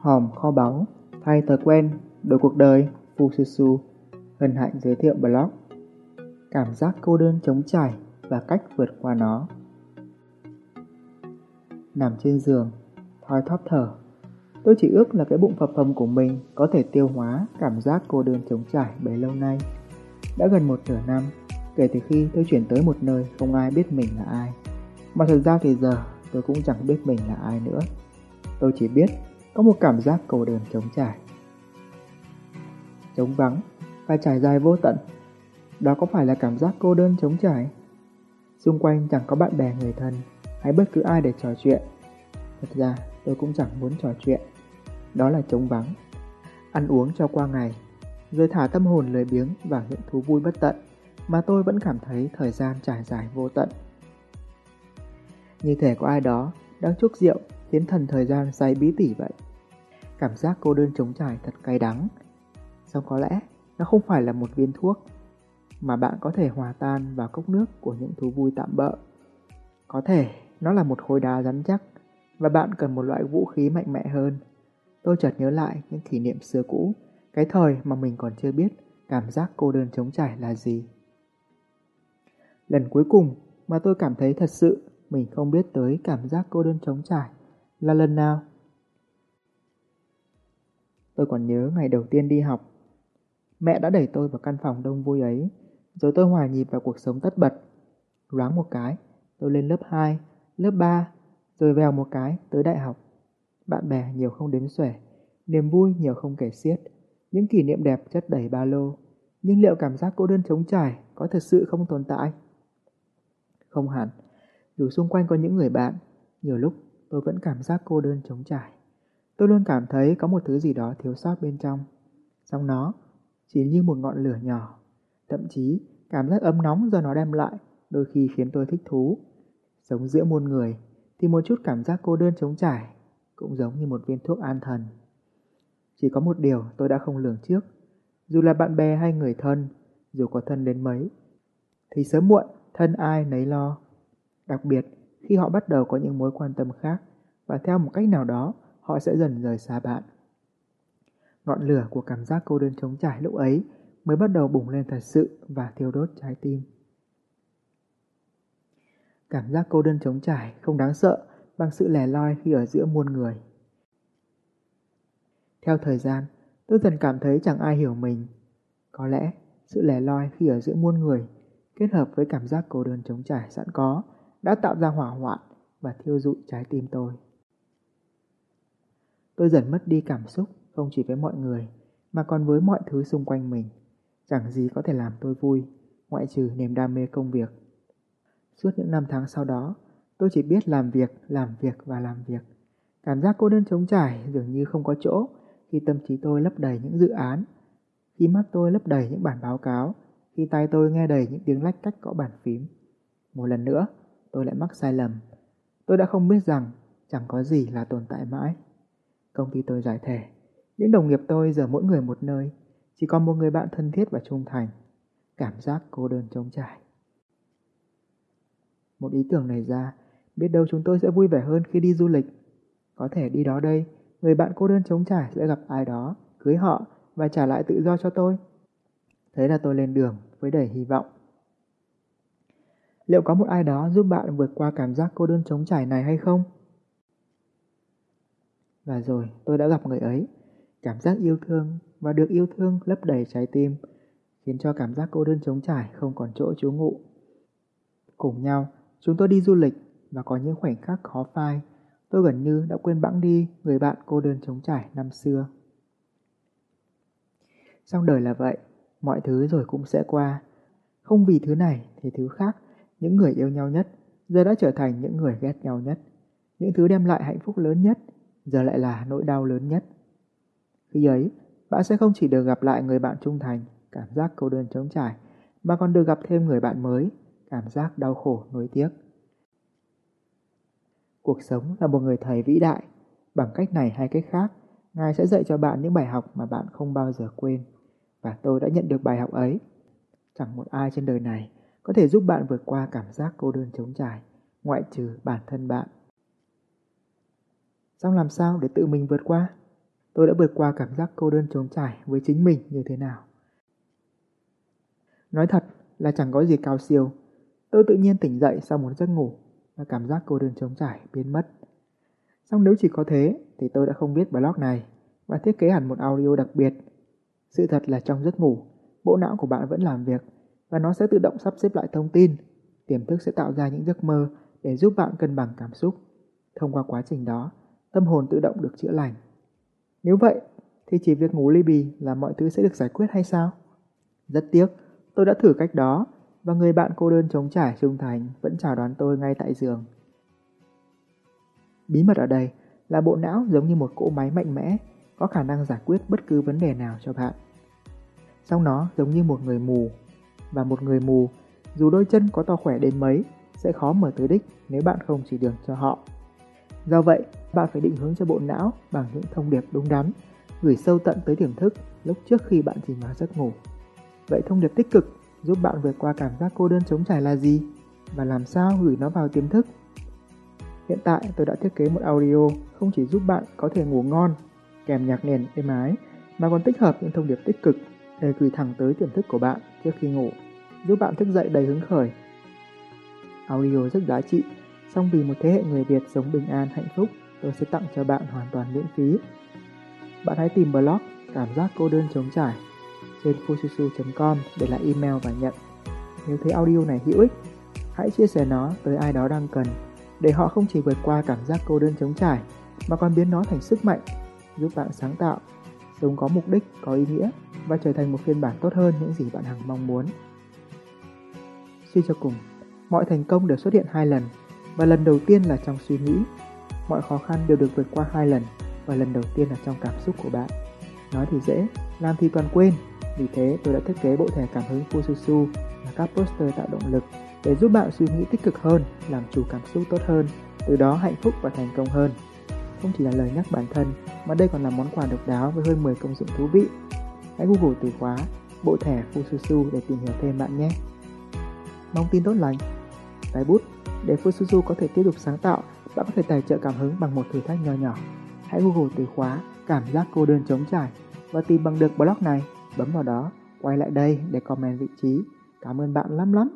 Hòm kho báu, thay thói quen, đổi cuộc đời, Fususu, hân hạnh giới thiệu blog. Cảm giác cô đơn chống trải và cách vượt qua nó. Nằm trên giường, thoi thóp thở. Tôi chỉ ước là cái bụng phập phồng của mình có thể tiêu hóa cảm giác cô đơn chống trải bấy lâu nay. Đã gần một nửa năm, kể từ khi tôi chuyển tới một nơi không ai biết mình là ai. Mà thật ra thì giờ tôi cũng chẳng biết mình là ai nữa. Tôi chỉ biết có một cảm giác cô đơn trống trải. Trống vắng và trải dài vô tận. Đó có phải là cảm giác cô đơn trống trải? Xung quanh chẳng có bạn bè người thân hay bất cứ ai để trò chuyện. Thật ra tôi cũng chẳng muốn trò chuyện. Đó là trống vắng. Ăn uống cho qua ngày, rồi thả tâm hồn lười biếng vào những thú vui bất tận mà tôi vẫn cảm thấy thời gian trải dài vô tận. Như thể có ai đó đang chúc rượu khiến thần thời gian say bí tỉ vậy. Cảm giác cô đơn trống trải thật cay đắng. Xong có lẽ nó không phải là một viên thuốc, mà bạn có thể hòa tan vào cốc nước của những thú vui tạm bỡ. Có thể nó là một khối đá rắn chắc và bạn cần một loại vũ khí mạnh mẽ hơn. Tôi chợt nhớ lại những kỷ niệm xưa cũ, cái thời mà mình còn chưa biết cảm giác cô đơn trống trải là gì. Lần cuối cùng mà tôi cảm thấy thật sự mình không biết tới cảm giác cô đơn trống trải là lần nào. Tôi còn nhớ ngày đầu tiên đi học. Mẹ đã đẩy tôi vào căn phòng đông vui ấy, rồi tôi hòa nhịp vào cuộc sống tất bật. Loáng một cái, tôi lên lớp 2, lớp 3, rồi vèo một cái tới đại học. Bạn bè nhiều không đếm xuể, niềm vui nhiều không kể xiết, những kỷ niệm đẹp chất đầy ba lô. Nhưng liệu cảm giác cô đơn trống trải có thật sự không tồn tại? Không hẳn, dù xung quanh có những người bạn, nhiều lúc tôi vẫn cảm giác cô đơn trống trải. Tôi luôn cảm thấy có một thứ gì đó thiếu sót bên trong. Trong nó, chỉ như một ngọn lửa nhỏ. Thậm chí, cảm giác ấm nóng do nó đem lại đôi khi khiến tôi thích thú. Sống giữa muôn người thì một chút cảm giác cô đơn trống trải cũng giống như một viên thuốc an thần. Chỉ có một điều tôi đã không lường trước. Dù là bạn bè hay người thân, dù có thân đến mấy, thì sớm muộn thân ai nấy lo. Đặc biệt khi họ bắt đầu có những mối quan tâm khác và theo một cách nào đó họ sẽ dần rời xa bạn. Ngọn lửa của cảm giác cô đơn trống trải lúc ấy mới bắt đầu bùng lên thật sự và thiêu đốt trái tim. Cảm giác cô đơn trống trải không đáng sợ bằng sự lẻ loi khi ở giữa muôn người. Theo thời gian, tôi dần cảm thấy chẳng ai hiểu mình. Có lẽ sự lẻ loi khi ở giữa muôn người kết hợp với cảm giác cô đơn trống trải sẵn có đã tạo ra hỏa hoạn và thiêu dụi trái tim tôi. Tôi dần mất đi cảm xúc không chỉ với mọi người mà còn với mọi thứ xung quanh mình. Chẳng gì có thể làm tôi vui, ngoại trừ niềm đam mê công việc. Suốt những năm tháng sau đó, tôi chỉ biết làm việc, làm việc và làm việc. Cảm giác cô đơn trống trải dường như không có chỗ khi tâm trí tôi lấp đầy những dự án, khi mắt tôi lấp đầy những bản báo cáo, khi tai tôi nghe đầy những tiếng lách cách gõ bàn phím. Một lần nữa, tôi lại mắc sai lầm. Tôi đã không biết rằng chẳng có gì là tồn tại mãi. Công ty tôi giải thể. Những đồng nghiệp tôi giờ mỗi người một nơi, chỉ còn một người bạn thân thiết và trung thành. Cảm giác cô đơn trống trải. Một ý tưởng này ra, biết đâu chúng tôi sẽ vui vẻ hơn khi đi du lịch. Có thể đi đó đây, người bạn cô đơn trống trải sẽ gặp ai đó, cưới họ và trả lại tự do cho tôi. Thế là tôi lên đường với đầy hy vọng. Liệu có một ai đó giúp bạn vượt qua cảm giác cô đơn trống trải này hay không? Và rồi tôi đã gặp người ấy. Cảm giác yêu thương và được yêu thương lấp đầy trái tim, khiến cho cảm giác cô đơn trống trải không còn chỗ trú ngụ. Cùng nhau, chúng tôi đi du lịch và có những khoảnh khắc khó phai. Tôi gần như đã quên bẵng đi người bạn cô đơn trống trải năm xưa. Trong đời là vậy, mọi thứ rồi cũng sẽ qua. Không vì thứ này thì thứ khác, những người yêu nhau nhất giờ đã trở thành những người ghét nhau nhất. Những thứ đem lại hạnh phúc lớn nhất giờ lại là nỗi đau lớn nhất. Khi ấy, bạn sẽ không chỉ được gặp lại người bạn trung thành, cảm giác cô đơn trống trải, mà còn được gặp thêm người bạn mới, cảm giác đau khổ nối tiếc. Cuộc sống là một người thầy vĩ đại, bằng cách này hay cách khác, Ngài sẽ dạy cho bạn những bài học mà bạn không bao giờ quên. Và tôi đã nhận được bài học ấy. Chẳng một ai trên đời này có thể giúp bạn vượt qua cảm giác cô đơn trống trải, ngoại trừ bản thân bạn. Xong làm sao để tự mình vượt qua? tôi đã vượt qua cảm giác cô đơn trống trải với chính mình như thế nào. Nói thật là chẳng có gì cao siêu. Tôi tự nhiên tỉnh dậy sau một giấc ngủ và cảm giác cô đơn trống trải biến mất. Xong nếu chỉ có thế thì tôi đã không biết blog này và thiết kế hẳn một audio đặc biệt. Sự thật là trong giấc ngủ, bộ não của bạn vẫn làm việc và nó sẽ tự động sắp xếp lại thông tin. Tiềm thức sẽ tạo ra những giấc mơ để giúp bạn cân bằng cảm xúc. Thông qua quá trình đó, tâm hồn tự động được chữa lành. Nếu vậy, thì chỉ việc ngủ ly bì là mọi thứ sẽ được giải quyết hay sao? Rất tiếc, tôi đã thử cách đó và người bạn cô đơn chống trải trung thành vẫn chào đón tôi ngay tại giường. Bí mật ở đây là bộ não giống như một cỗ máy mạnh mẽ, có khả năng giải quyết bất cứ vấn đề nào cho bạn. Song nó giống như một người mù, và một người mù, dù đôi chân có to khỏe đến mấy, sẽ khó mở tới đích nếu bạn không chỉ đường cho họ. Do vậy, bạn phải định hướng cho bộ não bằng những thông điệp đúng đắn, gửi sâu tận tới tiềm thức lúc trước khi bạn chìm vào giấc ngủ. Vậy thông điệp tích cực giúp bạn vượt qua cảm giác cô đơn chống trải là gì? Và làm sao gửi nó vào tiềm thức? Hiện tại tôi đã thiết kế một audio không chỉ giúp bạn có thể ngủ ngon, kèm nhạc nền êm ái, mà còn tích hợp những thông điệp tích cực để gửi thẳng tới tiềm thức của bạn trước khi ngủ, giúp bạn thức dậy đầy hứng khởi. Audio rất giá trị, song vì một thế hệ người Việt sống bình an hạnh phúc, tôi sẽ tặng cho bạn hoàn toàn miễn phí. Bạn hãy tìm blog Cảm giác cô đơn chống trải trên fususu.com để lại email và nhận. Nếu thấy audio này hữu ích, hãy chia sẻ nó tới ai đó đang cần để họ không chỉ vượt qua cảm giác cô đơn chống trải mà còn biến nó thành sức mạnh giúp bạn sáng tạo, sống có mục đích, có ý nghĩa và trở thành một phiên bản tốt hơn những gì bạn hằng mong muốn. Suy cho cùng, mọi thành công đều xuất hiện hai lần và lần đầu tiên là trong suy nghĩ. Mọi khó khăn đều được vượt qua hai lần và lần đầu tiên là trong cảm xúc của bạn. Nói thì dễ, làm thì toàn quên. Vì thế tôi đã thiết kế bộ thẻ cảm hứng Fususu và các poster tạo động lực để giúp bạn suy nghĩ tích cực hơn, làm chủ cảm xúc tốt hơn, từ đó hạnh phúc và thành công hơn. Không chỉ là lời nhắc bản thân, mà đây còn là món quà độc đáo với hơn 10 công dụng thú vị. Hãy Google từ khóa bộ thẻ Fususu để tìm hiểu thêm bạn nhé. Mong tin tốt lành. Tái bút, để Fususu có thể tiếp tục sáng tạo, bạn có thể tài trợ cảm hứng bằng một thử thách nhỏ nhỏ. Hãy Google từ khóa cảm giác cô đơn chống trải và tìm bằng được blog này, bấm vào đó, quay lại đây để comment vị trí. Cảm ơn bạn lắm lắm.